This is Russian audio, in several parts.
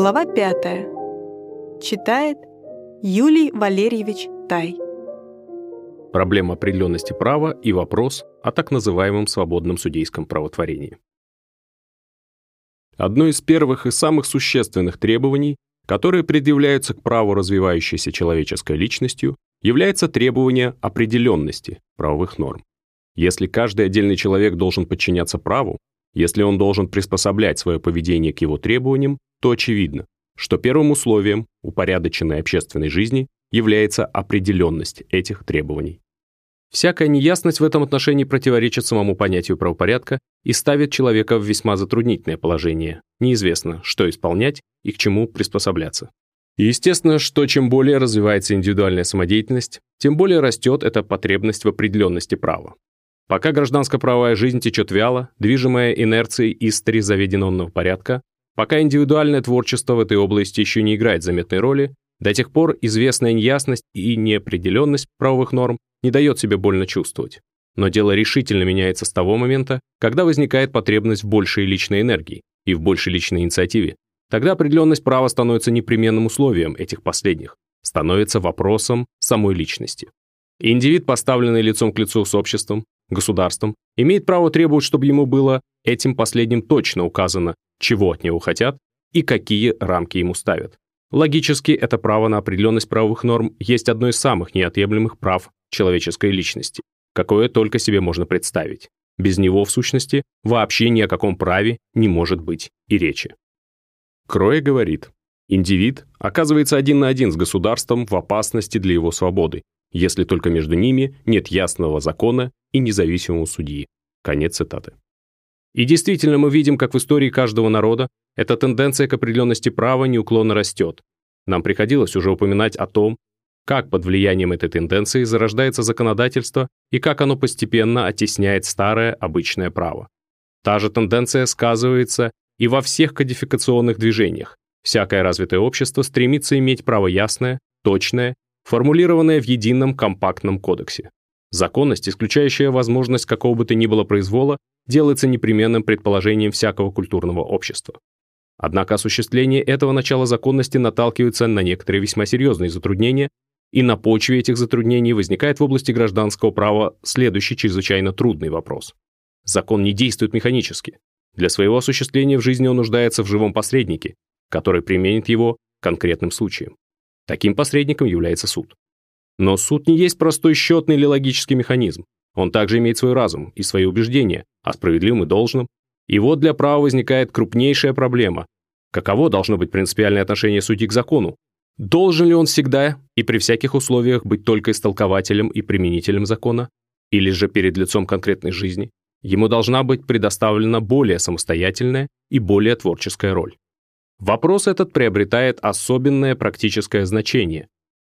Глава 5. Читает Юлий Валерьевич Тай. Проблема определенности права и вопрос о так называемом свободном судейском правотворении. Одно из первых и самых существенных требований, которые предъявляются к праву развивающейся человеческой личностью, является требование определенности правовых норм. Если каждый отдельный человек должен подчиняться праву, если он должен приспособлять свое поведение к его требованиям, то очевидно, что первым условием упорядоченной общественной жизни является определенность этих требований. Всякая неясность в этом отношении противоречит самому понятию правопорядка и ставит человека в весьма затруднительное положение. Неизвестно, что исполнять и к чему приспосабляться. И естественно, что чем более развивается индивидуальная самодеятельность, тем более растет эта потребность в определенности права. Пока гражданско-правовая жизнь течет вяло, движимая инерцией истори заведенного порядка, пока индивидуальное творчество в этой области еще не играет заметной роли, до тех пор известная неясность и неопределенность правовых норм не дает себе больно чувствовать. Но дело решительно меняется с того момента, когда возникает потребность в большей личной энергии и в большей личной инициативе. Тогда определенность права становится непременным условием этих последних, становится вопросом самой личности. Индивид, поставленный лицом к лицу с обществом, государством, имеет право требовать, чтобы ему было этим последним точно указано, чего от него хотят и какие рамки ему ставят. Логически, это право на определенность правовых норм есть одно из самых неотъемлемых прав человеческой личности, какое только себе можно представить. Без него, в сущности, вообще ни о каком праве не может быть и речи. Кроя говорит, индивид оказывается один на один с государством в опасности для его свободы, если только между ними нет ясного закона и независимого судьи. Конец цитаты. И действительно мы видим, как в истории каждого народа эта тенденция к определенности права неуклонно растет. Нам приходилось уже упоминать о том, как под влиянием этой тенденции зарождается законодательство и как оно постепенно оттесняет старое обычное право. Та же тенденция сказывается и во всех кодификационных движениях. Всякое развитое общество стремится иметь право ясное, точное формулированное в едином компактном кодексе. Законность, исключающая возможность какого бы то ни было произвола, делается непременным предположением всякого культурного общества. Однако осуществление этого начала законности наталкивается на некоторые весьма серьезные затруднения, и на почве этих затруднений возникает в области гражданского права следующий чрезвычайно трудный вопрос. Закон не действует механически. Для своего осуществления в жизни он нуждается в живом посреднике, который применит его конкретным случаем. Таким посредником является суд. Но суд не есть простой счетный или логический механизм. Он также имеет свой разум и свои убеждения о справедливом и должном. И вот для права возникает крупнейшая проблема. Каково должно быть принципиальное отношение судьи к закону? Должен ли он всегда и при всяких условиях быть только истолкователем и применителем закона? Или же перед лицом конкретной жизни? Ему должна быть предоставлена более самостоятельная и более творческая роль. Вопрос этот приобретает особенное практическое значение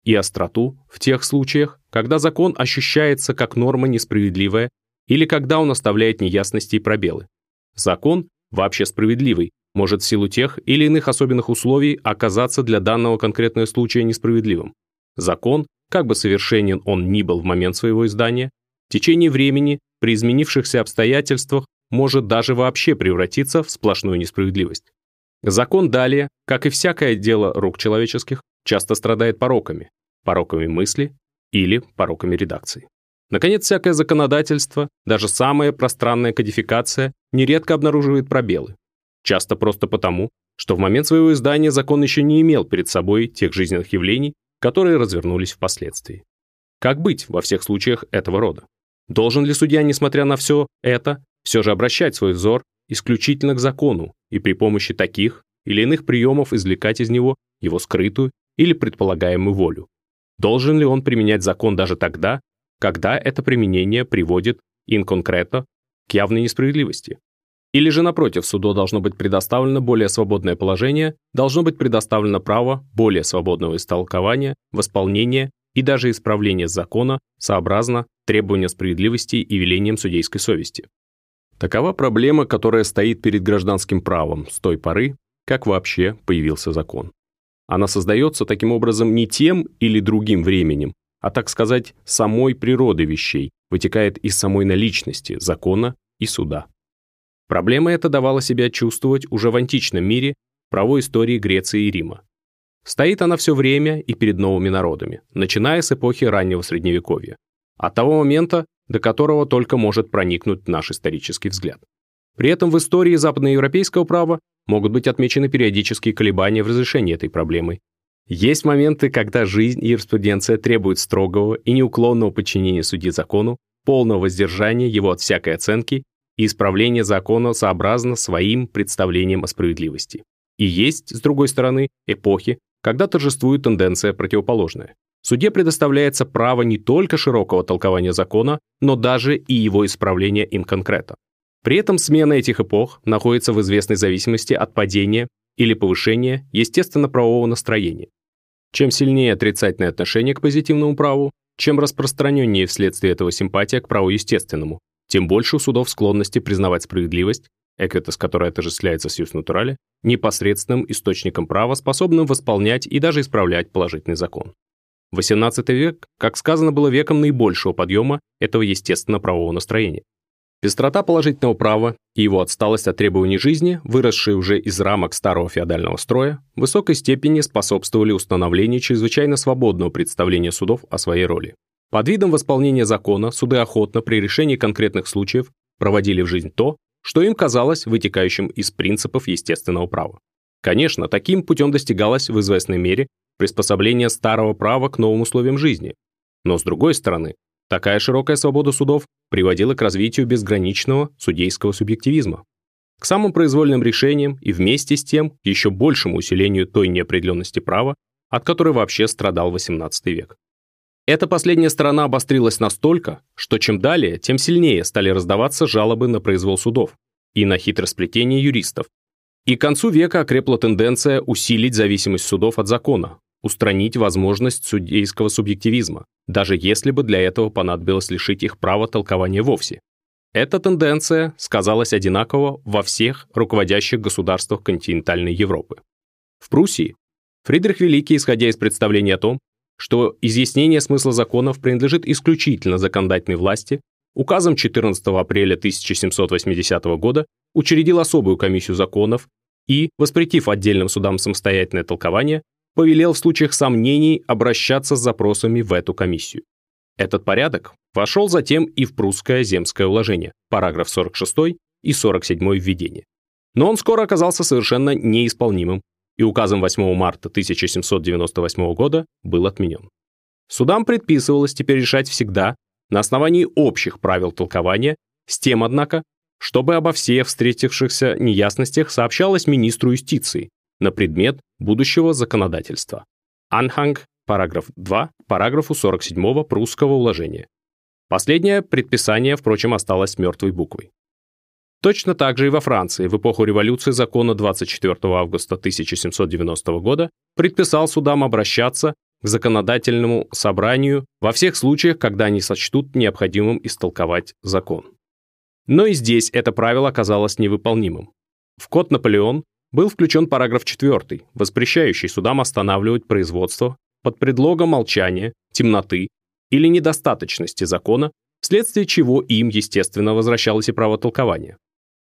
и остроту в тех случаях, когда закон ощущается как норма несправедливая или когда он оставляет неясности и пробелы. Закон, вообще справедливый, может в силу тех или иных особенных условий оказаться для данного конкретного случая несправедливым. Закон, как бы совершенен он ни был в момент своего издания, в течение времени при изменившихся обстоятельствах может даже вообще превратиться в сплошную несправедливость. Закон далее, как и всякое дело рук человеческих, часто страдает пороками, пороками мысли или пороками редакции. Наконец, всякое законодательство, даже самая пространная кодификация, нередко обнаруживает пробелы. Часто просто потому, что в момент своего издания закон еще не имел перед собой тех жизненных явлений, которые развернулись впоследствии. Как быть во всех случаях этого рода? Должен ли судья, несмотря на все это, все же обращать свой взор исключительно к закону и при помощи таких или иных приемов извлекать из него его скрытую или предполагаемую волю. Должен ли он применять закон даже тогда, когда это применение приводит инконкретно к явной несправедливости? Или же, напротив, суду должно быть предоставлено более свободное положение, должно быть предоставлено право более свободного истолкования, восполнения и даже исправления закона сообразно требованию справедливости и велениям судейской совести. Такова проблема, которая стоит перед гражданским правом с той поры, как вообще появился закон. Она создается таким образом не тем или другим временем, а, так сказать, самой природой вещей, вытекает из самой наличности закона и суда. Проблема эта давала себя чувствовать уже в античном мире правовой истории Греции и Рима. Стоит она все время и перед новыми народами, начиная с эпохи раннего Средневековья, от того момента, до которого только может проникнуть наш исторический взгляд. При этом в истории западноевропейского права могут быть отмечены периодические колебания в разрешении этой проблемы. Есть моменты, когда жизнь и юриспруденция требуют строгого и неуклонного подчинения судьи закону, полного воздержания его от всякой оценки и исправления закона сообразно своим представлениям о справедливости. И есть, с другой стороны, эпохи, когда торжествует тенденция противоположная. Суде предоставляется право не только широкого толкования закона, но даже и его исправления им конкретно. При этом смена этих эпох находится в известной зависимости от падения или повышения естественно-правового настроения. Чем сильнее отрицательное отношение к позитивному праву, чем распространеннее вследствие этого симпатия к праву естественному, тем больше у судов склонности признавать справедливость, эквитес, которая отождествляется с юс натурале, непосредственным источником права, способным восполнять и даже исправлять положительный закон. XVIII век, как сказано, было веком наибольшего подъема этого естественно-правового настроения. Пестрота положительного права и его отсталость от требований жизни, выросшие уже из рамок старого феодального строя, в высокой степени способствовали установлению чрезвычайно свободного представления судов о своей роли. Под видом восполнения закона суды охотно при решении конкретных случаев проводили в жизнь то, что им казалось вытекающим из принципов естественного права. Конечно, таким путем достигалось в известной мере приспособление старого права к новым условиям жизни. Но с другой стороны, такая широкая свобода судов приводила к развитию безграничного судейского субъективизма, к самым произвольным решениям и вместе с тем к еще большему усилению той неопределенности права, от которой вообще страдал XVIII век. Эта последняя сторона обострилась настолько, что чем далее, тем сильнее стали раздаваться жалобы на произвол судов и на хитросплетение юристов. И к концу века окрепла тенденция усилить зависимость судов от закона, устранить возможность судейского субъективизма, даже если бы для этого понадобилось лишить их права толкования вовсе. Эта тенденция сказалась одинаково во всех руководящих государствах континентальной Европы. В Пруссии Фридрих Великий, исходя из представления о том, что изъяснение смысла законов принадлежит исключительно законодательной власти, указом 14 апреля 1780 года учредил особую комиссию законов и, воспретив отдельным судам самостоятельное толкование, повелел в случаях сомнений обращаться с запросами в эту комиссию. Этот порядок вошел затем и в прусское земское уложение, параграф 46 и 47 введения. Но он скоро оказался совершенно неисполнимым и указом 8 марта 1798 года был отменен. Судам предписывалось теперь решать всегда на основании общих правил толкования, с тем, однако, чтобы обо всех встретившихся неясностях сообщалось министру юстиции на предмет будущего законодательства. Анханг, параграф 2, параграфу 47 прусского уложения. Последнее предписание, впрочем, осталось мертвой буквой. Точно так же и во Франции в эпоху революции закона 24 августа 1790 года предписал судам обращаться к законодательному собранию во всех случаях, когда они сочтут необходимым истолковать закон. Но и здесь это правило оказалось невыполнимым. В код Наполеон был включен параграф 4, воспрещающий судам останавливать производство под предлогом молчания, темноты или недостаточности закона, вследствие чего им, естественно, возвращалось и право толкования.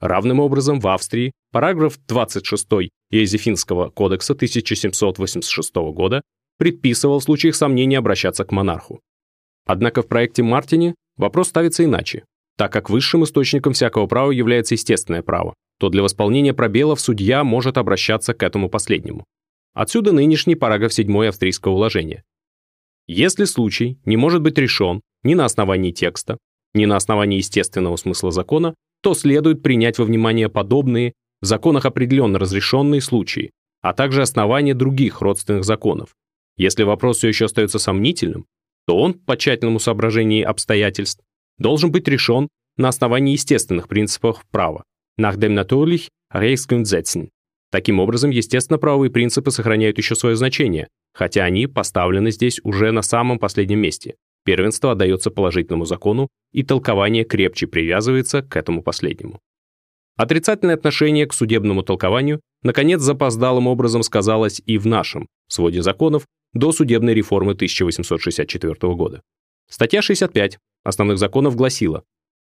Равным образом в Австрии параграф 26 Иезефинского кодекса 1786 года предписывал в случаях сомнений обращаться к монарху. Однако в проекте Мартини вопрос ставится иначе. Так как высшим источником всякого права является естественное право, то для восполнения пробелов судья может обращаться к этому последнему. Отсюда нынешний параграф 7 австрийского уложения. Если случай не может быть решен ни на основании текста, ни на основании естественного смысла закона, то следует принять во внимание подобные, в законах определенно разрешенные случаи, а также основания других родственных законов. Если вопрос все еще остается сомнительным, то он, по тщательному соображению обстоятельств, должен быть решен на основании естественных принципов права, nach dem natürlich Rechtsgrundsätzen. Таким образом, естественно-правовые принципы сохраняют еще свое значение, хотя они поставлены здесь уже на самом последнем месте. Первенство отдается положительному закону, и толкование крепче привязывается к этому последнему. Отрицательное отношение к судебному толкованию, наконец, запоздалым образом сказалось и в нашем своде законов до судебной реформы 1864 года. Статья 65 основных законов гласила,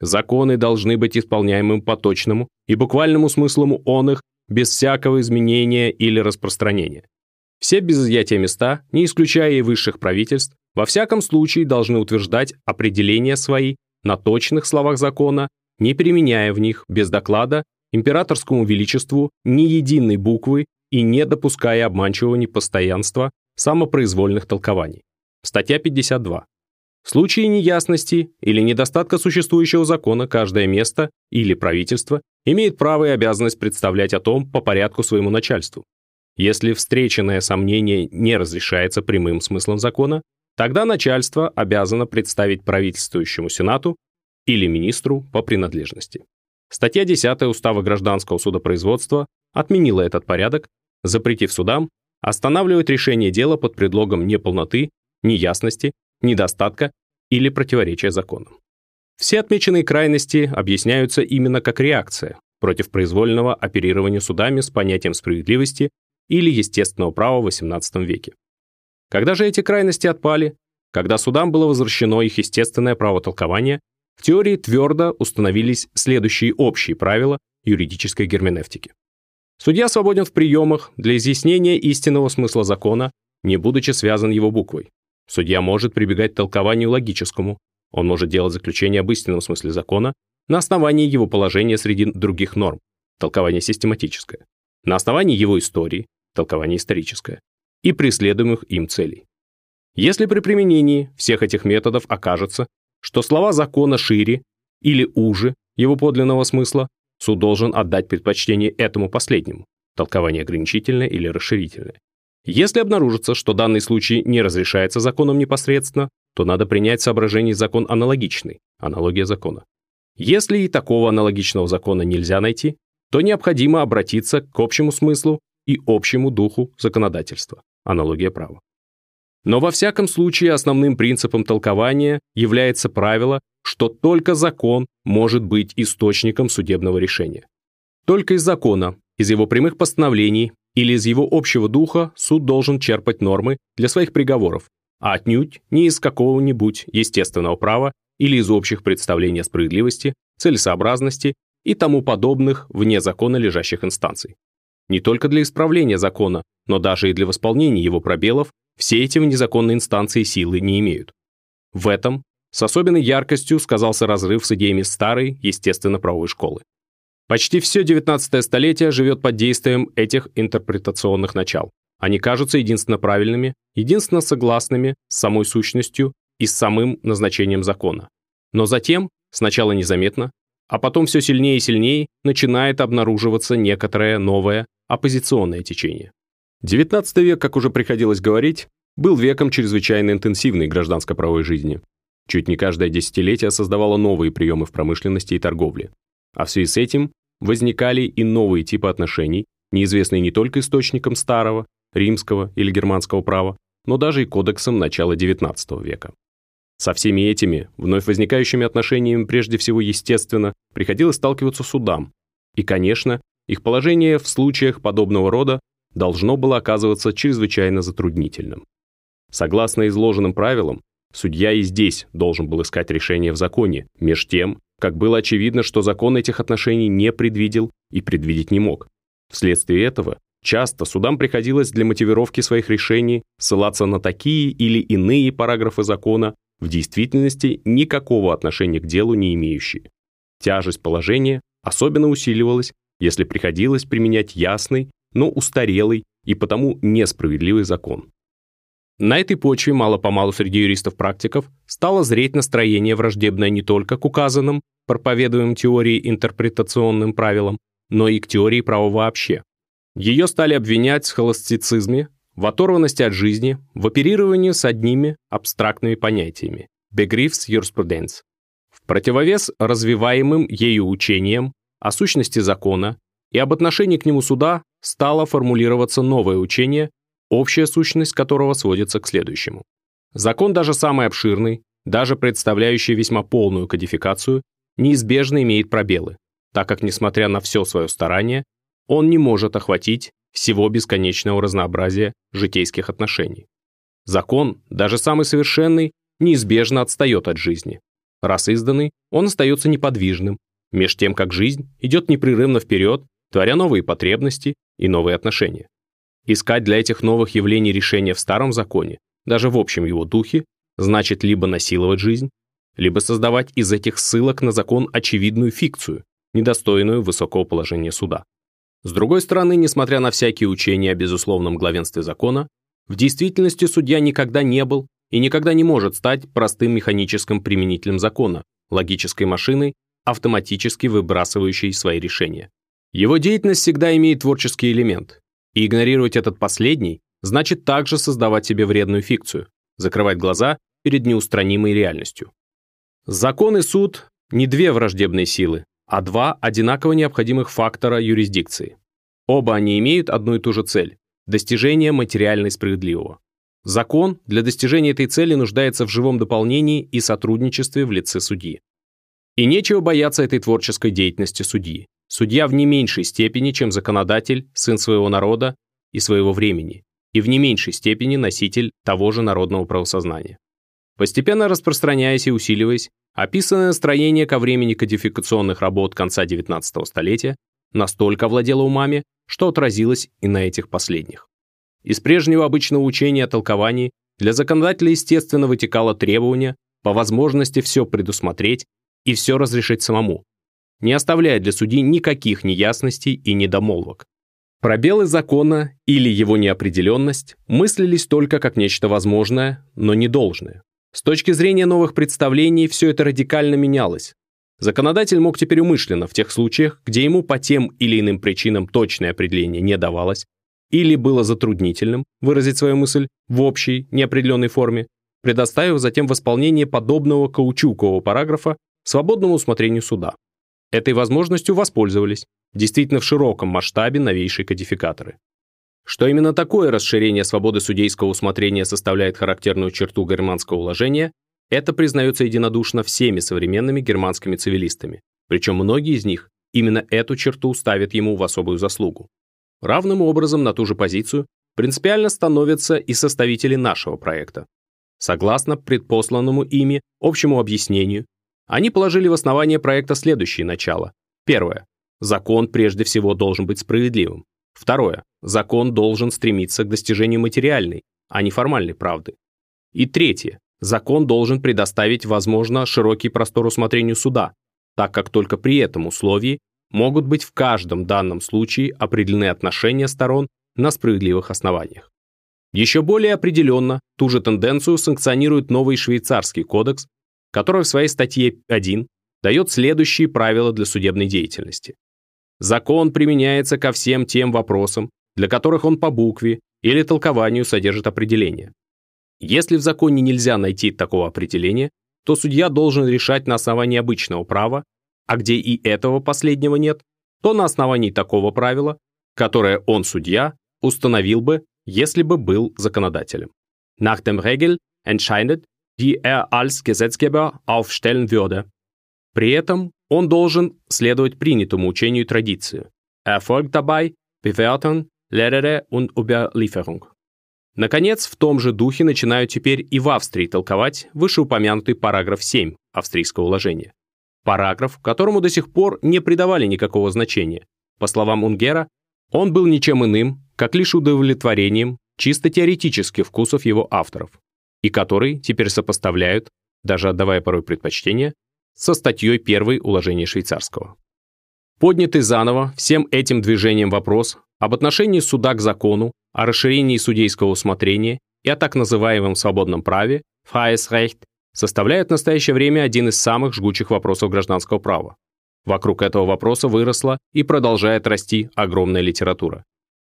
законы должны быть исполняемым по точному и буквальному смыслу он их, без всякого изменения или распространения. Все без изъятия места, не исключая и высших правительств, во всяком случае должны утверждать определения свои на точных словах закона, не применяя в них без доклада императорскому величеству ни единой буквы и не допуская обманчивого непостоянства самопроизвольных толкований. Статья 52. В случае неясности или недостатка существующего закона каждое место или правительство имеет право и обязанность представлять о том по порядку своему начальству. Если встреченное сомнение не разрешается прямым смыслом закона, тогда начальство обязано представить правительствующему Сенату или министру по принадлежности. Статья 10 Устава гражданского судопроизводства отменила этот порядок, запретив судам останавливать решение дела под предлогом неполноты, неясности, недостатка или противоречия законам. Все отмеченные крайности объясняются именно как реакция против произвольного оперирования судами с понятием справедливости или естественного права в XVIII веке. Когда же эти крайности отпали, когда судам было возвращено их естественное право толкования, в теории твердо установились следующие общие правила юридической герменевтики. Судья свободен в приемах для изъяснения истинного смысла закона, не будучи связан его буквой. Судья может прибегать к толкованию логическому, он может делать заключение об истинном смысле закона на основании его положения среди других норм, толкование систематическое, на основании его истории, толкование историческое, и преследуемых им целей. Если при применении всех этих методов окажется, что слова закона шире или уже его подлинного смысла, суд должен отдать предпочтение этому последнему, толкование ограничительное или расширительное. Если обнаружится, что данный случай не разрешается законом непосредственно, то надо принять соображение закон аналогичный, аналогия закона. Если и такого аналогичного закона нельзя найти, то необходимо обратиться к общему смыслу и общему духу законодательства, аналогия права. Но во всяком случае основным принципом толкования является правило, что только закон может быть источником судебного решения. Только из закона, из его прямых постановлений или из его общего духа суд должен черпать нормы для своих приговоров, а отнюдь не из какого-нибудь естественного права или из общих представлений о справедливости, целесообразности и тому подобных вне закона лежащих инстанций. Не только для исправления закона, но даже и для восполнения его пробелов все эти незаконные инстанции силы не имеют. В этом с особенной яркостью сказался разрыв с идеями старой, естественно-правовой школы. Почти все 19 столетие живет под действием этих интерпретационных начал. Они кажутся единственно правильными, единственно согласными с самой сущностью и с самым назначением закона. Но затем, сначала незаметно, а потом все сильнее и сильнее начинает обнаруживаться некоторое новое оппозиционное течение. XIX век, как уже приходилось говорить, был веком чрезвычайно интенсивной гражданско-правовой жизни. Чуть не каждое десятилетие создавало новые приемы в промышленности и торговле. А в связи с этим возникали и новые типы отношений, неизвестные не только источникам старого, римского или германского права, но даже и кодексом начала XIX века. Со всеми этими вновь возникающими отношениями прежде всего естественно приходилось сталкиваться судам, и, конечно, их положение в случаях подобного рода должно было оказываться чрезвычайно затруднительным. Согласно изложенным правилам, судья и здесь должен был искать решение в законе, меж тем, как было очевидно, что закон этих отношений не предвидел и предвидеть не мог. Вследствие этого часто судам приходилось для мотивировки своих решений ссылаться на такие или иные параграфы закона, в действительности никакого отношения к делу не имеющие. Тяжесть положения особенно усиливалась, если приходилось применять ясный но устарелый и потому несправедливый закон. На этой почве мало-помалу среди юристов-практиков стало зреть настроение враждебное не только к указанным, проповедуемым теории интерпретационным правилам, но и к теории права вообще. Ее стали обвинять в холостицизме, в оторванности от жизни, в оперировании с одними абстрактными понятиями – begriffs jurisprudence. В противовес развиваемым ею учениям о сущности закона и об отношении к нему суда стало формулироваться новое учение, общая сущность которого сводится к следующему. Закон даже самый обширный, даже представляющий весьма полную кодификацию, неизбежно имеет пробелы, так как, несмотря на все свое старание, он не может охватить всего бесконечного разнообразия житейских отношений. Закон, даже самый совершенный, неизбежно отстает от жизни. Раз изданный, он остается неподвижным, меж тем как жизнь идет непрерывно вперед творя новые потребности и новые отношения. Искать для этих новых явлений решения в старом законе, даже в общем его духе, значит либо насиловать жизнь, либо создавать из этих ссылок на закон очевидную фикцию, недостойную высокого положения суда. С другой стороны, несмотря на всякие учения о безусловном главенстве закона, в действительности судья никогда не был и никогда не может стать простым механическим применителем закона, логической машиной, автоматически выбрасывающей свои решения. Его деятельность всегда имеет творческий элемент, и игнорировать этот последний значит также создавать себе вредную фикцию, закрывать глаза перед неустранимой реальностью. Закон и суд – не две враждебные силы, а два одинаково необходимых фактора юрисдикции. Оба они имеют одну и ту же цель – достижение материальной справедливого. Закон для достижения этой цели нуждается в живом дополнении и сотрудничестве в лице судьи. И нечего бояться этой творческой деятельности судьи. Судья в не меньшей степени, чем законодатель, сын своего народа и своего времени, и в не меньшей степени носитель того же народного правосознания. Постепенно распространяясь и усиливаясь, описанное строение ко времени кодификационных работ конца XIX столетия настолько владело умами, что отразилось и на этих последних. Из прежнего обычного учения о толковании для законодателя естественно вытекало требование по возможности все предусмотреть и все разрешить самому, не оставляя для судьи никаких неясностей и недомолвок. Пробелы закона или его неопределенность мыслились только как нечто возможное, но не должное. С точки зрения новых представлений все это радикально менялось. Законодатель мог теперь умышленно, в тех случаях, где ему по тем или иным причинам точное определение не давалось, или было затруднительным выразить свою мысль в общей, неопределенной форме, предоставив затем в исполнение подобного каучукового параграфа свободному усмотрению суда. Этой возможностью воспользовались, действительно в широком масштабе новейшие кодификаторы. Что именно такое расширение свободы судейского усмотрения составляет характерную черту германского уложения, это признается единодушно всеми современными германскими цивилистами, причем многие из них именно эту черту ставят ему в особую заслугу. Равным образом на ту же позицию принципиально становятся и составители нашего проекта. Согласно предпосланному ими общему объяснению, они положили в основание проекта следующие начала. Первое. Закон прежде всего должен быть справедливым. Второе. Закон должен стремиться к достижению материальной, а не формальной правды. И третье. Закон должен предоставить, возможно, широкий простор усмотрению суда, так как только при этом условии могут быть в каждом данном случае определены отношения сторон на справедливых основаниях. Еще более определенно ту же тенденцию санкционирует новый швейцарский кодекс, который в своей статье 1 дает следующие правила для судебной деятельности. Закон применяется ко всем тем вопросам, для которых он по букве или толкованию содержит определение. Если в законе нельзя найти такого определения, то судья должен решать на основании обычного права а где и этого последнего нет, то на основании такого правила, которое он, судья, установил бы, если бы был законодателем. Nach dem Regel entscheidet, die er als Gesetzgeber aufstellen würde. При этом он должен следовать принятому учению традиции. Erfolg dabei, bewerten, Lehre und Überlieferung. Наконец, в том же духе начинают теперь и в Австрии толковать вышеупомянутый параграф 7 австрийского уложения. Параграф, которому до сих пор не придавали никакого значения. По словам Унгера, он был ничем иным, как лишь удовлетворением чисто теоретических вкусов его авторов, и который теперь сопоставляют, даже отдавая порой предпочтение, со статьей первой уложения швейцарского. Поднятый заново всем этим движением вопрос об отношении суда к закону, о расширении судейского усмотрения и о так называемом свободном праве, Freies составляет в настоящее время один из самых жгучих вопросов гражданского права. Вокруг этого вопроса выросла и продолжает расти огромная литература.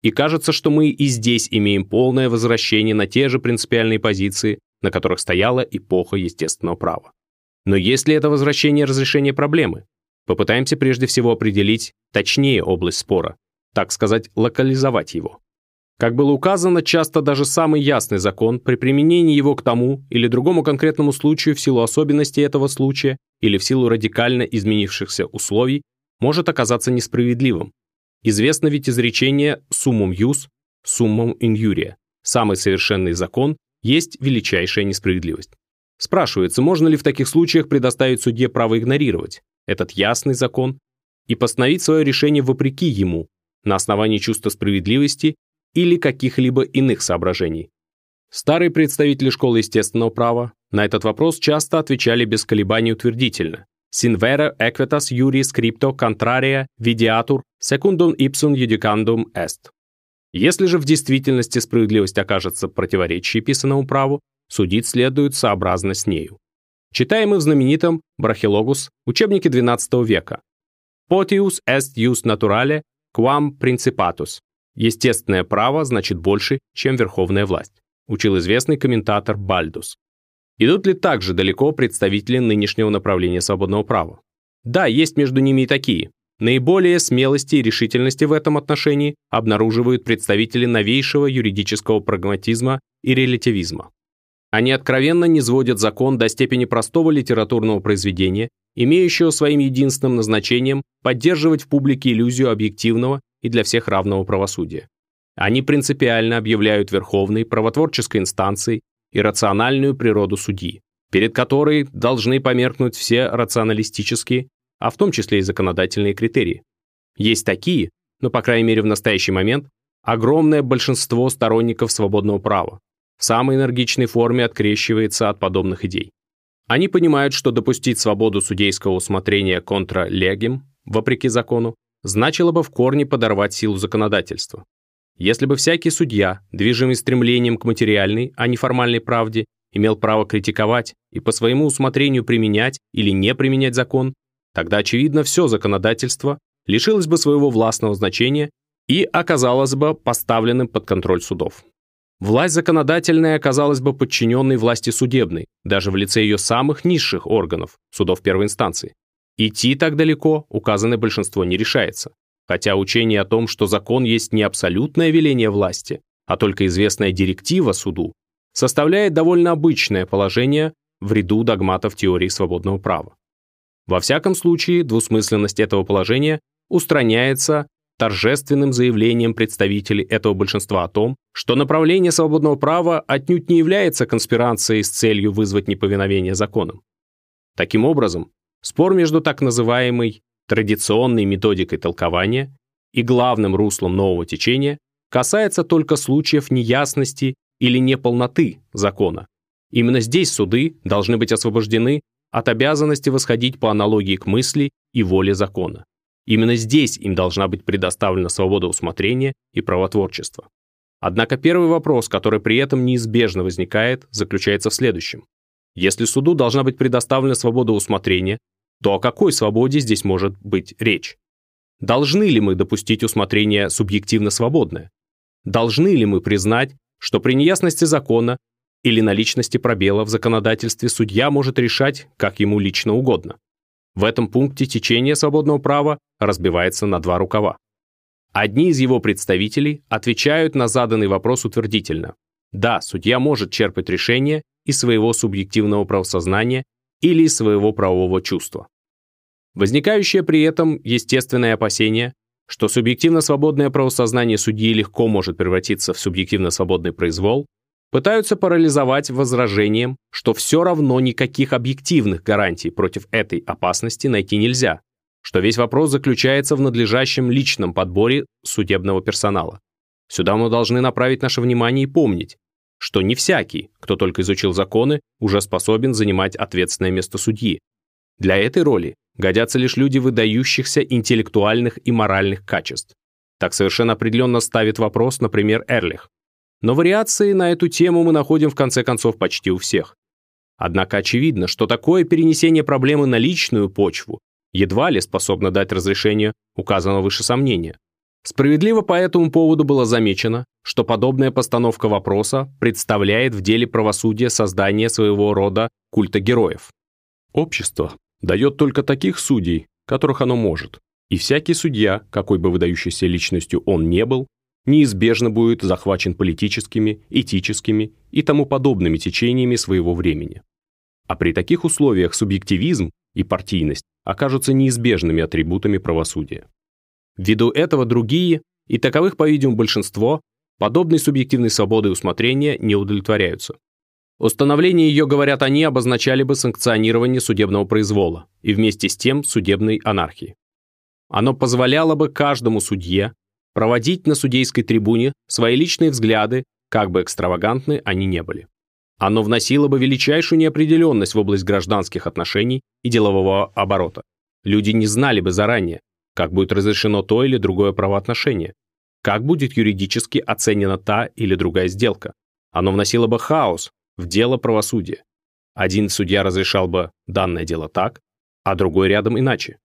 И кажется, что мы и здесь имеем полное возвращение на те же принципиальные позиции, на которых стояла эпоха естественного права. Но есть ли это возвращение разрешения проблемы? Попытаемся прежде всего определить точнее область спора, так сказать, локализовать его. Как было указано, часто даже самый ясный закон при применении его к тому или другому конкретному случаю в силу особенностей этого случая или в силу радикально изменившихся условий может оказаться несправедливым. Известно ведь изречение «summum jus, summum injuria» – самый совершенный закон есть величайшая несправедливость. Спрашивается, можно ли в таких случаях предоставить судье право игнорировать этот ясный закон и постановить свое решение вопреки ему, на основании чувства справедливости или каких-либо иных соображений. Старые представители школы естественного права на этот вопрос часто отвечали без колебаний утвердительно. Sinvera equitas juris scripto contraria videatur secundum ipsum judicandum est. Если же в действительности справедливость окажется противоречащей писанному праву, судить следует сообразно с нею. Читаем мы в знаменитом Брахилогус, учебнике XII века. Potius est jus naturale quam principatus. Естественное право значит больше, чем верховная власть, учил известный комментатор Бальдус. Идут ли также далеко представители нынешнего направления свободного права? Да, есть между ними и такие. Наиболее смелости и решительности в этом отношении обнаруживают представители новейшего юридического прагматизма и релятивизма. Они откровенно не сводят закон до степени простого литературного произведения, имеющего своим единственным назначением поддерживать в публике иллюзию объективного и для всех равного правосудия. Они принципиально объявляют верховной правотворческой инстанцией иррациональную природу судьи, перед которой должны померкнуть все рационалистические, а в том числе и законодательные критерии. Есть такие, но, по крайней мере, в настоящий момент, огромное большинство сторонников свободного права в самой энергичной форме открещивается от подобных идей. Они понимают, что допустить свободу судейского усмотрения контра легим, вопреки закону, значило бы в корне подорвать силу законодательства. Если бы всякий судья, движимый стремлением к материальной, а не формальной правде, имел право критиковать и по своему усмотрению применять или не применять закон, тогда, очевидно, все законодательство лишилось бы своего властного значения и оказалось бы поставленным под контроль судов. Власть законодательная оказалась бы подчиненной власти судебной, даже в лице ее самых низших органов, судов первой инстанции. Идти так далеко указанное большинство не решается хотя учение о том, что закон есть не абсолютное веление власти, а только известная директива суду, составляет довольно обычное положение в ряду догматов теории свободного права. Во всяком случае, двусмысленность этого положения устраняется торжественным заявлением представителей этого большинства о том, что направление свободного права отнюдь не является конспирацией с целью вызвать неповиновение законам. Таким образом, спор между так называемой традиционной методикой толкования и главным руслом нового течения касается только случаев неясности или неполноты закона. Именно здесь суды должны быть освобождены от обязанности восходить по аналогии к мысли и воле закона. Именно здесь им должна быть предоставлена свобода усмотрения и правотворчества. Однако первый вопрос, который при этом неизбежно возникает, заключается в следующем. Если суду должна быть предоставлена свобода усмотрения, то о какой свободе здесь может быть речь? Должны ли мы допустить усмотрение субъективно свободное? Должны ли мы признать, что при неясности закона или наличности пробела в законодательстве судья может решать, как ему лично угодно? В этом пункте течение свободного права разбивается на два рукава. Одни из его представителей отвечают на заданный вопрос утвердительно. Да, судья может черпать решение из своего субъективного правосознания или своего правового чувства. Возникающее при этом естественное опасение, что субъективно-свободное правосознание судьи легко может превратиться в субъективно-свободный произвол, пытаются парализовать возражением, что все равно никаких объективных гарантий против этой опасности найти нельзя, что весь вопрос заключается в надлежащем личном подборе судебного персонала. Сюда мы должны направить наше внимание и помнить, что не всякий, кто только изучил законы, уже способен занимать ответственное место судьи. Для этой роли годятся лишь люди выдающихся интеллектуальных и моральных качеств. Так совершенно определенно ставит вопрос, например, Эрлих. Но вариации на эту тему мы находим в конце концов почти у всех. Однако очевидно, что такое перенесение проблемы на личную почву едва ли способно дать разрешение указанного выше сомнения. Справедливо по этому поводу было замечено, что подобная постановка вопроса представляет в деле правосудия создание своего рода культа героев. Общество дает только таких судей, которых оно может, и всякий судья, какой бы выдающейся личностью он не был, неизбежно будет захвачен политическими, этическими и тому подобными течениями своего времени. А при таких условиях субъективизм и партийность окажутся неизбежными атрибутами правосудия. Ввиду этого другие, и таковых, по-видимому, большинство, подобной субъективной свободой усмотрения не удовлетворяются. Установление ее, говорят они, обозначали бы санкционирование судебного произвола и вместе с тем судебной анархии. Оно позволяло бы каждому судье проводить на судейской трибуне свои личные взгляды, как бы экстравагантны они не были. Оно вносило бы величайшую неопределенность в область гражданских отношений и делового оборота. Люди не знали бы заранее, как будет разрешено то или другое правоотношение, как будет юридически оценена та или другая сделка. Оно вносило бы хаос в дело правосудия. Один судья разрешал бы данное дело так, а другой рядом иначе.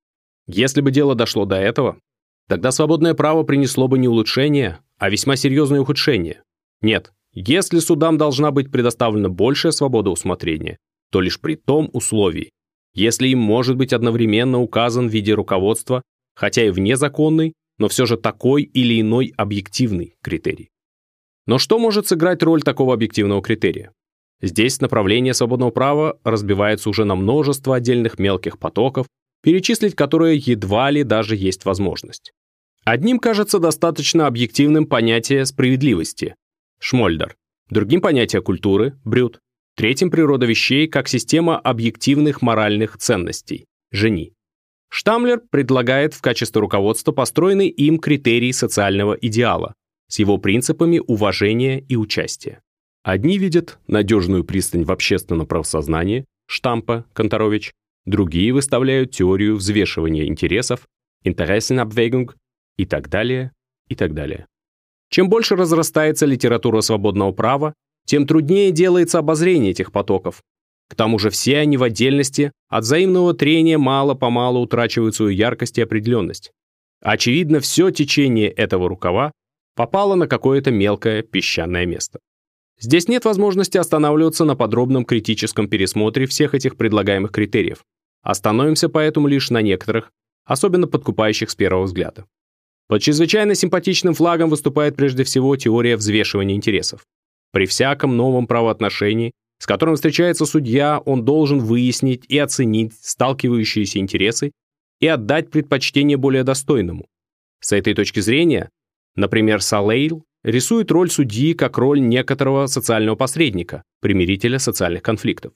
Если бы дело дошло до этого, тогда свободное право принесло бы не улучшение, а весьма серьезное ухудшение. Нет, если судам должна быть предоставлена большая свобода усмотрения, то лишь при том условии, если им может быть одновременно указан в виде руководства, хотя и вне законный, но все же такой или иной объективный критерий. Но что может сыграть роль такого объективного критерия? Здесь направление свободного права разбивается уже на множество отдельных мелких потоков, перечислить которые едва ли даже есть возможность. Одним кажется достаточно объективным понятие справедливости – Шмольдер, другим понятие культуры – Брюд, третьим природа вещей как система объективных моральных ценностей – Жени. Штамлер предлагает в качестве руководства построенный им критерий социального идеала с его принципами уважения и участия. Одни видят надежную пристань в общественном правосознании, Штампа, Конторович, другие выставляют теорию взвешивания интересов, Interessenabwägung и так далее, и так далее. Чем больше разрастается литература свободного права, тем труднее делается обозрение этих потоков. К тому же все они в отдельности от взаимного трения мало-помалу утрачивают свою яркость и определенность. Очевидно, все течение этого рукава попало на какое-то мелкое песчаное место. Здесь нет возможности останавливаться на подробном критическом пересмотре всех этих предлагаемых критериев. Остановимся поэтому лишь на некоторых, особенно подкупающих с первого взгляда. Под чрезвычайно симпатичным флагом выступает прежде всего теория взвешивания интересов. При всяком новом правоотношении, с которым встречается судья, он должен выяснить и оценить сталкивающиеся интересы и отдать предпочтение более достойному. С этой точки зрения, например, Салейл рисует роль судьи как роль некоторого социального посредника, примирителя социальных конфликтов.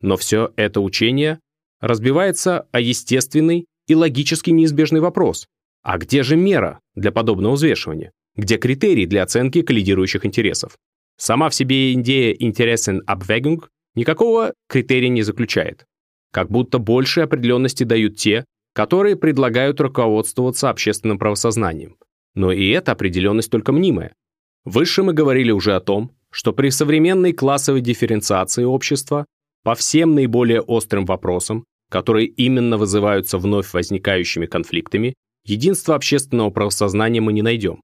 Но все это учение разбивается о естественный и логически неизбежный вопрос. А где же мера для подобного взвешивания? Где критерии для оценки коллидирующих интересов? Сама в себе идея интересен Abwägung никакого критерия не заключает. Как будто больше определенности дают те, которые предлагают руководствоваться общественным правосознанием. Но и эта определенность только мнимая. Выше мы говорили уже о том, что при современной классовой дифференциации общества по всем наиболее острым вопросам, которые именно вызываются вновь возникающими конфликтами, единства общественного правосознания мы не найдем.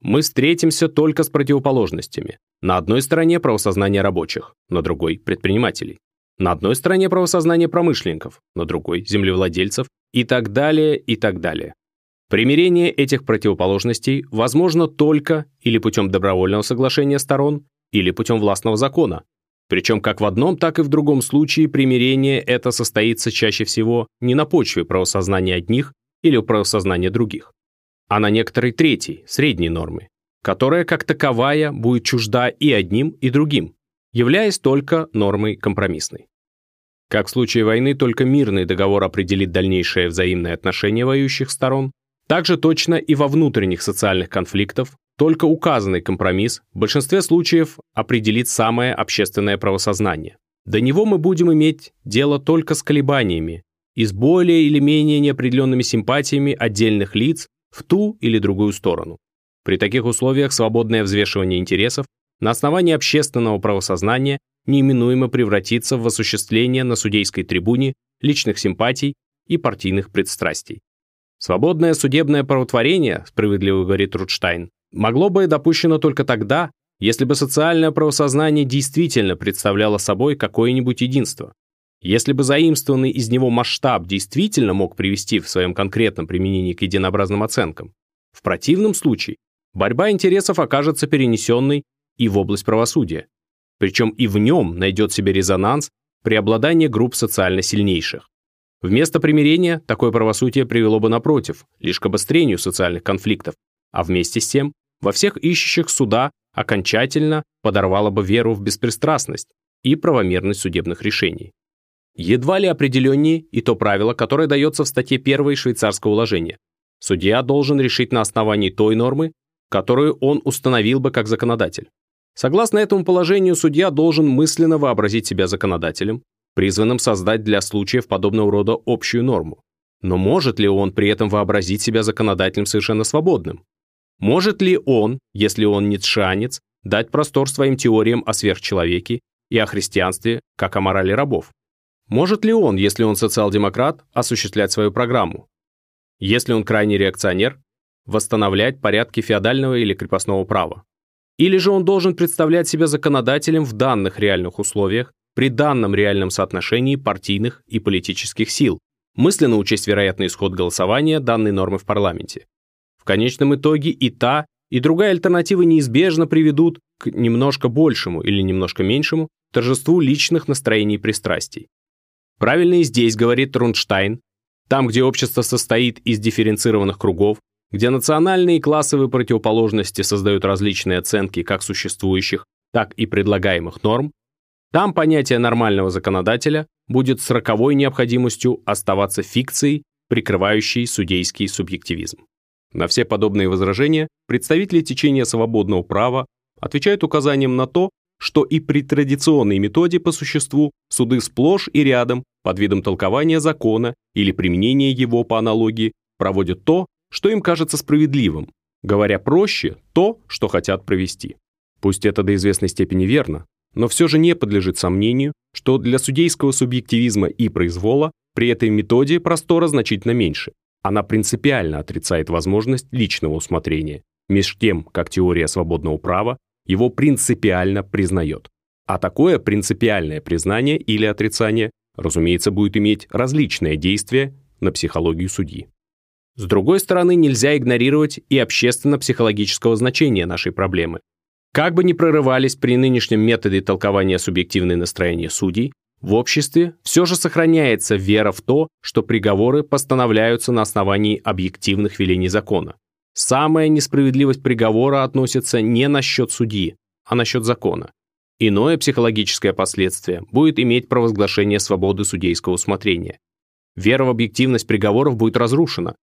Мы встретимся только с противоположностями. На одной стороне правосознание рабочих, на другой – предпринимателей. На одной стороне правосознание промышленников, на другой – землевладельцев и так далее, и так далее. Примирение этих противоположностей возможно только или путем добровольного соглашения сторон, или путем властного закона. Причем как в одном, так и в другом случае примирение это состоится чаще всего не на почве правосознания одних или правосознания других, а на некоторой третьей, средней нормы, которая как таковая будет чужда и одним, и другим, являясь только нормой компромиссной. Как в случае войны только мирный договор определит дальнейшее взаимное отношение воюющих сторон, также точно и во внутренних социальных конфликтах только указанный компромисс в большинстве случаев определит самое общественное правосознание. До него мы будем иметь дело только с колебаниями и с более или менее неопределенными симпатиями отдельных лиц в ту или другую сторону. При таких условиях свободное взвешивание интересов на основании общественного правосознания неименуемо превратится в осуществление на судейской трибуне личных симпатий и партийных предстрастий. Свободное судебное правотворение, справедливо говорит Рудштайн, могло бы допущено только тогда, если бы социальное правосознание действительно представляло собой какое-нибудь единство. Если бы заимствованный из него масштаб действительно мог привести в своем конкретном применении к единообразным оценкам. В противном случае борьба интересов окажется перенесенной и в область правосудия. Причем и в нем найдет себе резонанс преобладание групп социально сильнейших. Вместо примирения такое правосудие привело бы напротив, лишь к обострению социальных конфликтов, а вместе с тем во всех ищущих суда окончательно подорвало бы веру в беспристрастность и правомерность судебных решений. Едва ли определеннее и то правило, которое дается в статье 1 швейцарского уложения. Судья должен решить на основании той нормы, которую он установил бы как законодатель. Согласно этому положению, судья должен мысленно вообразить себя законодателем, призванным создать для случаев подобного рода общую норму. Но может ли он при этом вообразить себя законодателем совершенно свободным? Может ли он, если он ницшанец, дать простор своим теориям о сверхчеловеке и о христианстве, как о морали рабов? Может ли он, если он социал-демократ, осуществлять свою программу? Если он крайний реакционер, восстановлять порядки феодального или крепостного права? Или же он должен представлять себя законодателем в данных реальных условиях, при данном реальном соотношении партийных и политических сил, мысленно учесть вероятный исход голосования данной нормы в парламенте. В конечном итоге и та, и другая альтернативы неизбежно приведут к немножко большему или немножко меньшему торжеству личных настроений и пристрастий. Правильно и здесь говорит Рунштайн, там, где общество состоит из дифференцированных кругов, где национальные и классовые противоположности создают различные оценки как существующих, так и предлагаемых норм, там понятие нормального законодателя будет с роковой необходимостью оставаться фикцией, прикрывающей судейский субъективизм. На все подобные возражения представители течения свободного права отвечают указанием на то, что и при традиционной методе по существу суды сплошь и рядом под видом толкования закона или применения его по аналогии проводят то, что им кажется справедливым, говоря проще, то, что хотят провести. Пусть это до известной степени верно, но все же не подлежит сомнению, что для судейского субъективизма и произвола при этой методе простора значительно меньше. Она принципиально отрицает возможность личного усмотрения, меж тем, как теория свободного права его принципиально признает. А такое принципиальное признание или отрицание, разумеется, будет иметь различное действие на психологию судьи. С другой стороны, нельзя игнорировать и общественно-психологического значения нашей проблемы, как бы ни прорывались при нынешнем методе толкования субъективные настроения судей, в обществе все же сохраняется вера в то, что приговоры постановляются на основании объективных велений закона. Самая несправедливость приговора относится не на счет судьи, а на счет закона. Иное психологическое последствие будет иметь провозглашение свободы судейского усмотрения. Вера в объективность приговоров будет разрушена.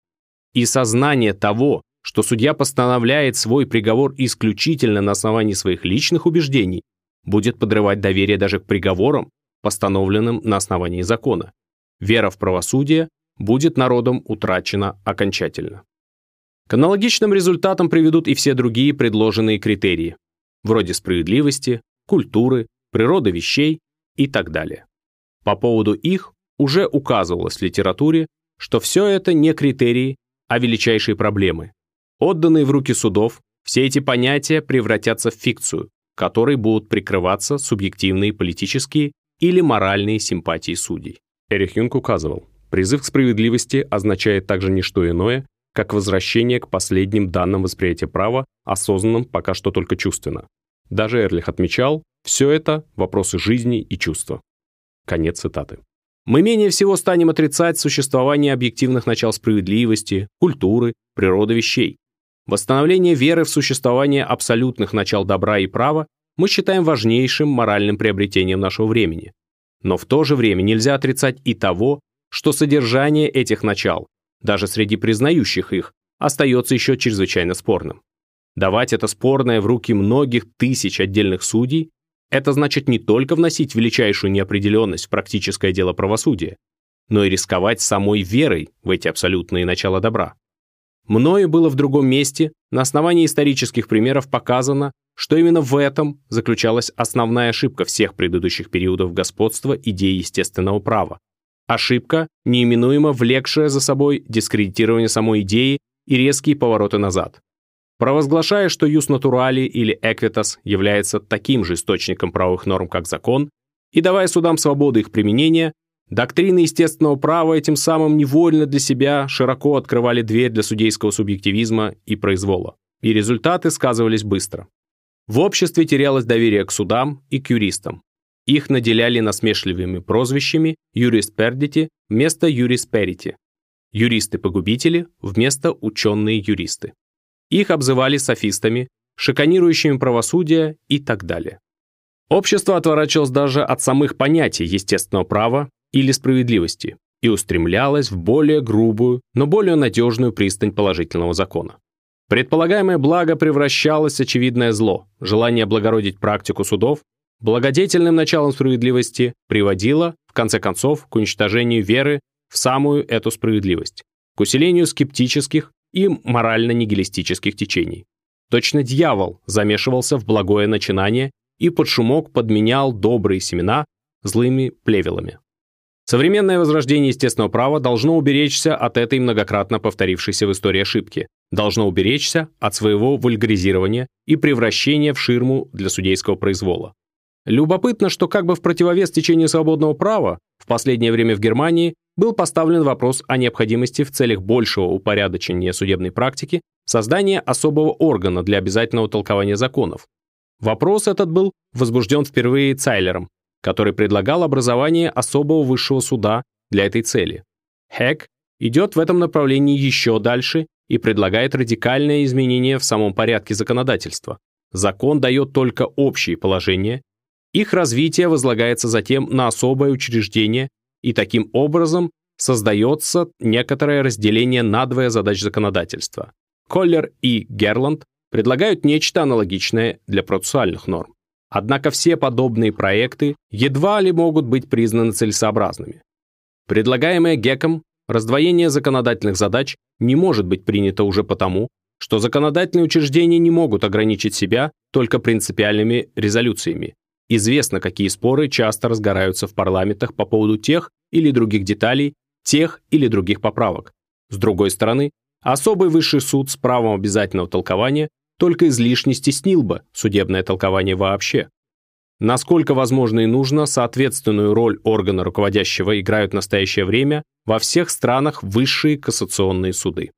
И сознание того, что судья постановляет свой приговор исключительно на основании своих личных убеждений, будет подрывать доверие даже к приговорам, постановленным на основании закона. Вера в правосудие будет народом утрачена окончательно. К аналогичным результатам приведут и все другие предложенные критерии, вроде справедливости, культуры, природы вещей и так далее. По поводу их уже указывалось в литературе, что все это не критерии, а величайшие проблемы, Отданные в руки судов, все эти понятия превратятся в фикцию, которой будут прикрываться субъективные политические или моральные симпатии судей. Эрих Юнг указывал, призыв к справедливости означает также не что иное, как возвращение к последним данным восприятия права, осознанным пока что только чувственно. Даже Эрлих отмечал, все это – вопросы жизни и чувства. Конец цитаты. Мы менее всего станем отрицать существование объективных начал справедливости, культуры, природы вещей, Восстановление веры в существование абсолютных начал добра и права мы считаем важнейшим моральным приобретением нашего времени. Но в то же время нельзя отрицать и того, что содержание этих начал, даже среди признающих их, остается еще чрезвычайно спорным. Давать это спорное в руки многих тысяч отдельных судей – это значит не только вносить величайшую неопределенность в практическое дело правосудия, но и рисковать самой верой в эти абсолютные начала добра. Мною было в другом месте, на основании исторических примеров показано, что именно в этом заключалась основная ошибка всех предыдущих периодов господства идеи естественного права. Ошибка, неименуемо влекшая за собой дискредитирование самой идеи и резкие повороты назад. Провозглашая, что юс натурали или эквитас является таким же источником правовых норм, как закон, и давая судам свободу их применения, Доктрины естественного права этим самым невольно для себя широко открывали дверь для судейского субъективизма и произвола. И результаты сказывались быстро. В обществе терялось доверие к судам и к юристам. Их наделяли насмешливыми прозвищами юриспердити вместо юрисперити, юристы-погубители вместо ученые-юристы. Их обзывали софистами, шиканирующими правосудие и так далее. Общество отворачивалось даже от самых понятий естественного права или справедливости, и устремлялась в более грубую, но более надежную пристань положительного закона. Предполагаемое благо превращалось в очевидное зло, желание облагородить практику судов, благодетельным началом справедливости приводило, в конце концов, к уничтожению веры в самую эту справедливость, к усилению скептических и морально-нигилистических течений. Точно дьявол замешивался в благое начинание и под шумок подменял добрые семена злыми плевелами. Современное возрождение естественного права должно уберечься от этой многократно повторившейся в истории ошибки, должно уберечься от своего вульгаризирования и превращения в ширму для судейского произвола. Любопытно, что как бы в противовес течению свободного права в последнее время в Германии был поставлен вопрос о необходимости в целях большего упорядочения судебной практики создания особого органа для обязательного толкования законов. Вопрос этот был возбужден впервые Цайлером, который предлагал образование особого высшего суда для этой цели. Хэк идет в этом направлении еще дальше и предлагает радикальное изменение в самом порядке законодательства. Закон дает только общие положения, их развитие возлагается затем на особое учреждение, и таким образом создается некоторое разделение надвое задач законодательства. Коллер и Герланд предлагают нечто аналогичное для процессуальных норм. Однако все подобные проекты едва ли могут быть признаны целесообразными. Предлагаемое ГЕКом раздвоение законодательных задач не может быть принято уже потому, что законодательные учреждения не могут ограничить себя только принципиальными резолюциями. Известно, какие споры часто разгораются в парламентах по поводу тех или других деталей, тех или других поправок. С другой стороны, особый высший суд с правом обязательного толкования только излишне стеснил бы судебное толкование вообще. Насколько возможно и нужно, соответственную роль органа руководящего играют в настоящее время во всех странах высшие кассационные суды.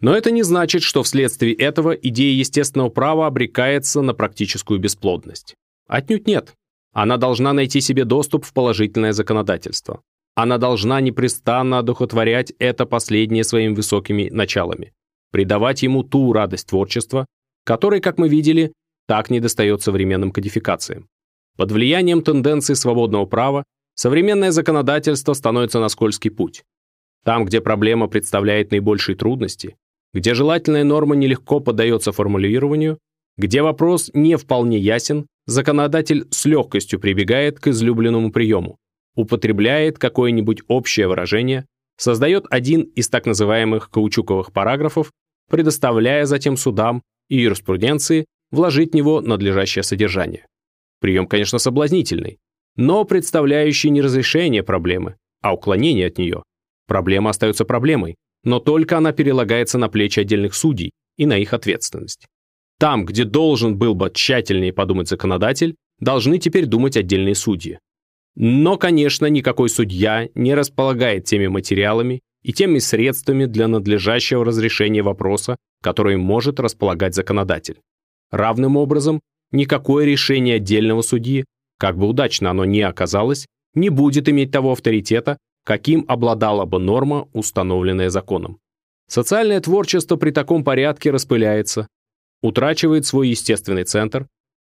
Но это не значит, что вследствие этого идея естественного права обрекается на практическую бесплодность. Отнюдь нет. Она должна найти себе доступ в положительное законодательство. Она должна непрестанно одухотворять это последнее своими высокими началами придавать ему ту радость творчества, которой, как мы видели, так недостает современным кодификациям. Под влиянием тенденций свободного права современное законодательство становится на скользкий путь. Там, где проблема представляет наибольшие трудности, где желательная норма нелегко поддается формулированию, где вопрос не вполне ясен, законодатель с легкостью прибегает к излюбленному приему, употребляет какое-нибудь общее выражение, создает один из так называемых каучуковых параграфов предоставляя затем судам и юриспруденции вложить в него надлежащее содержание. Прием, конечно, соблазнительный, но представляющий не разрешение проблемы, а уклонение от нее. Проблема остается проблемой, но только она перелагается на плечи отдельных судей и на их ответственность. Там, где должен был бы тщательнее подумать законодатель, должны теперь думать отдельные судьи. Но, конечно, никакой судья не располагает теми материалами и теми средствами для надлежащего разрешения вопроса, который может располагать законодатель. Равным образом, никакое решение отдельного судьи, как бы удачно оно ни оказалось, не будет иметь того авторитета, каким обладала бы норма, установленная законом. Социальное творчество при таком порядке распыляется, утрачивает свой естественный центр,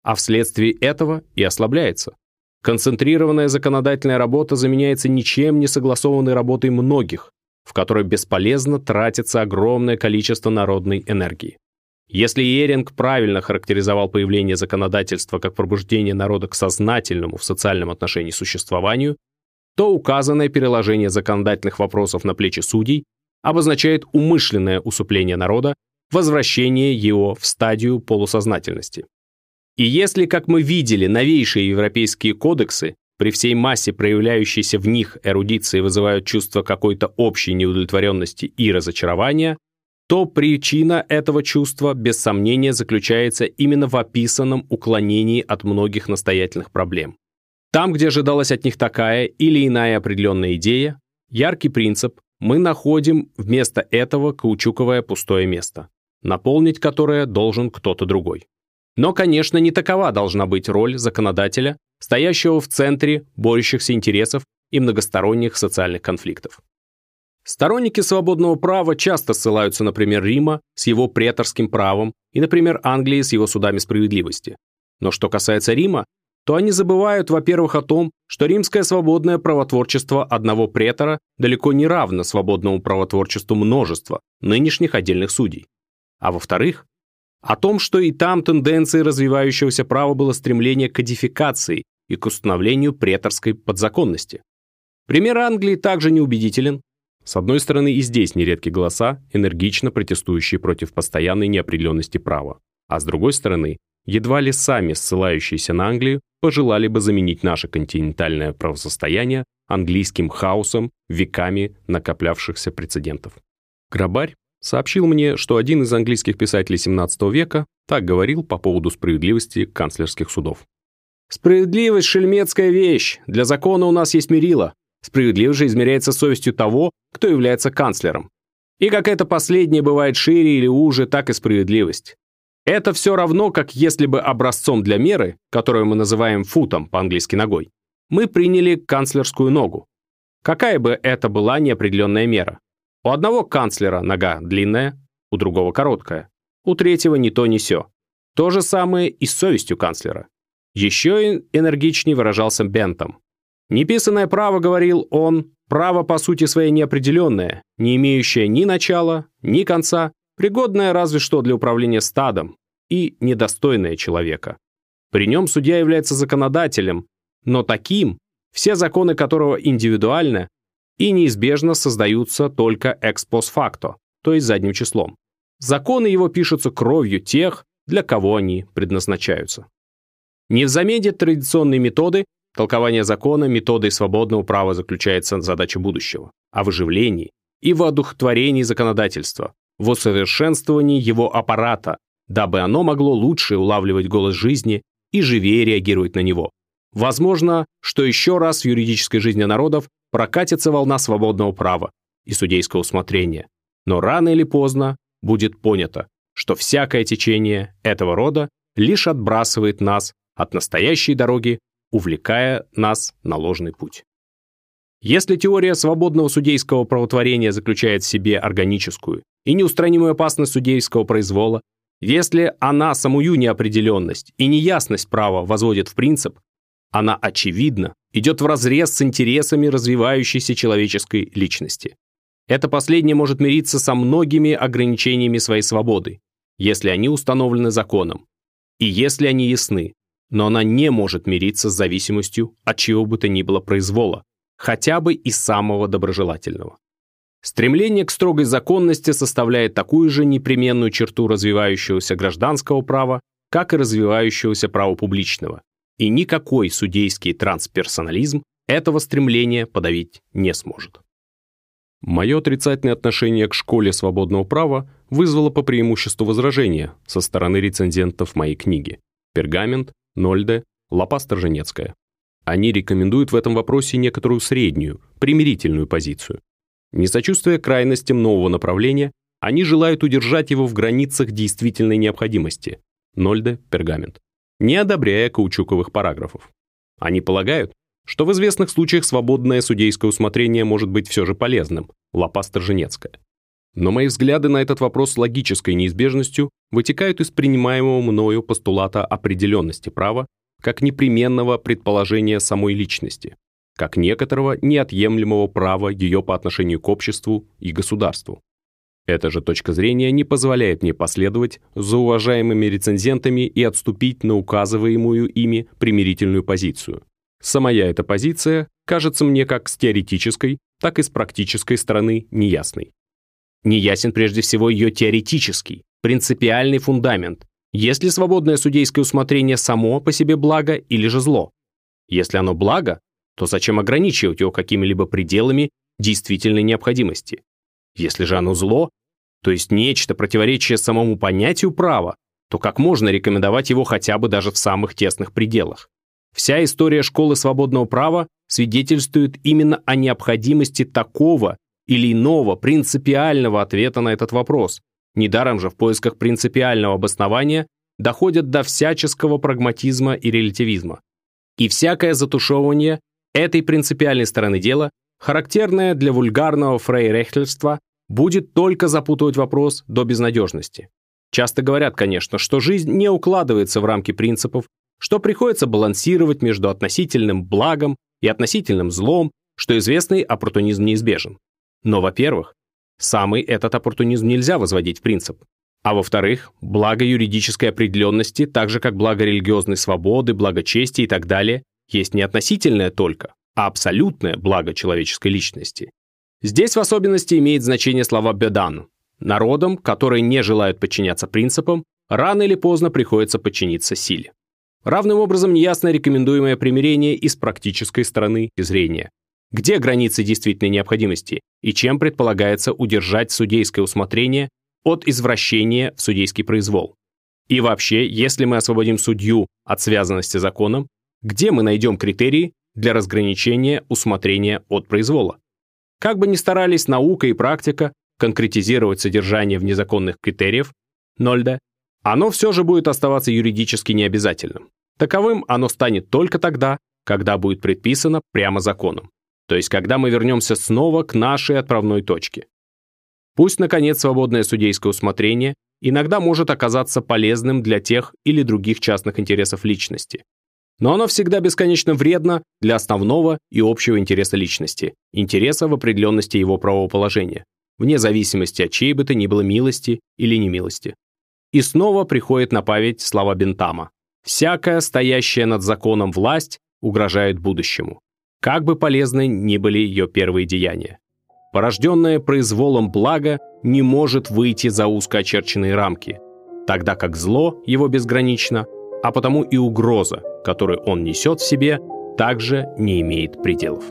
а вследствие этого и ослабляется. Концентрированная законодательная работа заменяется ничем не согласованной работой многих, в которой бесполезно тратится огромное количество народной энергии. Если Еринг правильно характеризовал появление законодательства как пробуждение народа к сознательному в социальном отношении существованию, то указанное переложение законодательных вопросов на плечи судей обозначает умышленное усупление народа, возвращение его в стадию полусознательности. И если, как мы видели, новейшие европейские кодексы при всей массе проявляющейся в них эрудиции вызывают чувство какой-то общей неудовлетворенности и разочарования, то причина этого чувства без сомнения заключается именно в описанном уклонении от многих настоятельных проблем. Там, где ожидалась от них такая или иная определенная идея, яркий принцип, мы находим вместо этого каучуковое пустое место, наполнить которое должен кто-то другой. Но, конечно, не такова должна быть роль законодателя, стоящего в центре борющихся интересов и многосторонних социальных конфликтов. Сторонники свободного права часто ссылаются, например, Рима с его преторским правом и, например, Англии с его судами справедливости. Но что касается Рима, то они забывают, во-первых, о том, что римское свободное правотворчество одного претора далеко не равно свободному правотворчеству множества нынешних отдельных судей. А во-вторых, о том, что и там тенденцией развивающегося права было стремление к кодификации и к установлению преторской подзаконности. Пример Англии также неубедителен. С одной стороны, и здесь нередки голоса, энергично протестующие против постоянной неопределенности права, а с другой стороны, едва ли сами ссылающиеся на Англию пожелали бы заменить наше континентальное правосостояние английским хаосом веками накоплявшихся прецедентов. Грабарь сообщил мне, что один из английских писателей XVII века так говорил по поводу справедливости канцлерских судов. «Справедливость – шельмецкая вещь. Для закона у нас есть мерило. Справедливость же измеряется совестью того, кто является канцлером. И как это последнее бывает шире или уже, так и справедливость. Это все равно, как если бы образцом для меры, которую мы называем футом по-английски ногой, мы приняли канцлерскую ногу. Какая бы это была неопределенная мера? У одного канцлера нога длинная, у другого короткая, у третьего ни то ни сё. То же самое и с совестью канцлера. Еще энергичнее выражался Бентом. Неписанное право, говорил он, право по сути своей неопределенное, не имеющее ни начала, ни конца, пригодное разве что для управления стадом и недостойное человека. При нем судья является законодателем, но таким, все законы которого индивидуальны и неизбежно создаются только экспосфакто, то есть задним числом. Законы его пишутся кровью тех, для кого они предназначаются. Не в замене традиционной методы толкования закона методой свободного права заключается задача будущего, а в оживлении и в одухотворении законодательства, в усовершенствовании его аппарата, дабы оно могло лучше улавливать голос жизни и живее реагировать на него. Возможно, что еще раз в юридической жизни народов прокатится волна свободного права и судейского усмотрения, но рано или поздно будет понято, что всякое течение этого рода лишь отбрасывает нас от настоящей дороги, увлекая нас на ложный путь. Если теория свободного судейского правотворения заключает в себе органическую и неустранимую опасность судейского произвола, если она самую неопределенность и неясность права возводит в принцип, она, очевидно, идет вразрез с интересами развивающейся человеческой личности. Это последнее может мириться со многими ограничениями своей свободы, если они установлены законом, и если они ясны, но она не может мириться с зависимостью от чего бы то ни было произвола, хотя бы и самого доброжелательного. Стремление к строгой законности составляет такую же непременную черту развивающегося гражданского права, как и развивающегося права публичного, и никакой судейский трансперсонализм этого стремления подавить не сможет. Мое отрицательное отношение к школе свободного права вызвало по преимуществу возражения со стороны рецензентов моей книги «Пергамент», «Нольде», «Лопа Сторженецкая». Они рекомендуют в этом вопросе некоторую среднюю, примирительную позицию. Не сочувствуя крайностям нового направления, они желают удержать его в границах действительной необходимости. Нольде, пергамент. Не одобряя каучуковых параграфов. Они полагают, что в известных случаях свободное судейское усмотрение может быть все же полезным. Лопа Сторженецкая. Но мои взгляды на этот вопрос с логической неизбежностью вытекают из принимаемого мною постулата определенности права как непременного предположения самой личности, как некоторого неотъемлемого права ее по отношению к обществу и государству. Эта же точка зрения не позволяет мне последовать за уважаемыми рецензентами и отступить на указываемую ими примирительную позицию. Самая эта позиция кажется мне как с теоретической, так и с практической стороны неясной. Неясен прежде всего ее теоретический, принципиальный фундамент, есть ли свободное судейское усмотрение само по себе благо или же зло? Если оно благо, то зачем ограничивать его какими-либо пределами действительной необходимости? Если же оно зло, то есть нечто противоречие самому понятию права, то как можно рекомендовать его хотя бы даже в самых тесных пределах? Вся история школы свободного права свидетельствует именно о необходимости такого или иного принципиального ответа на этот вопрос, Недаром же в поисках принципиального обоснования доходят до всяческого прагматизма и релятивизма. И всякое затушевывание этой принципиальной стороны дела, характерное для вульгарного фрейрехтельства, будет только запутывать вопрос до безнадежности. Часто говорят, конечно, что жизнь не укладывается в рамки принципов, что приходится балансировать между относительным благом и относительным злом, что известный оппортунизм неизбежен. Но, во-первых, самый этот оппортунизм нельзя возводить в принцип. А во-вторых, благо юридической определенности, так же как благо религиозной свободы, благо чести и так далее, есть не относительное только, а абсолютное благо человеческой личности. Здесь в особенности имеет значение слова «бедан». Народам, которые не желают подчиняться принципам, рано или поздно приходится подчиниться силе. Равным образом неясно рекомендуемое примирение и с практической стороны зрения. Где границы действительной необходимости и чем предполагается удержать судейское усмотрение от извращения в судейский произвол? И вообще, если мы освободим судью от связанности законом, где мы найдем критерии для разграничения усмотрения от произвола? Как бы ни старались наука и практика конкретизировать содержание в незаконных критериев, Нольда, оно все же будет оставаться юридически необязательным. Таковым оно станет только тогда, когда будет предписано прямо законом, то есть когда мы вернемся снова к нашей отправной точке. Пусть, наконец, свободное судейское усмотрение иногда может оказаться полезным для тех или других частных интересов личности, но оно всегда бесконечно вредно для основного и общего интереса личности, интереса в определенности его правового положения, вне зависимости от чьей бы то ни было милости или немилости. И снова приходит на память слова Бентама. «Всякая стоящая над законом власть угрожает будущему, как бы полезны ни были ее первые деяния. Порожденное произволом благо не может выйти за узко очерченные рамки, тогда как зло его безгранично, а потому и угроза, которую он несет в себе, также не имеет пределов.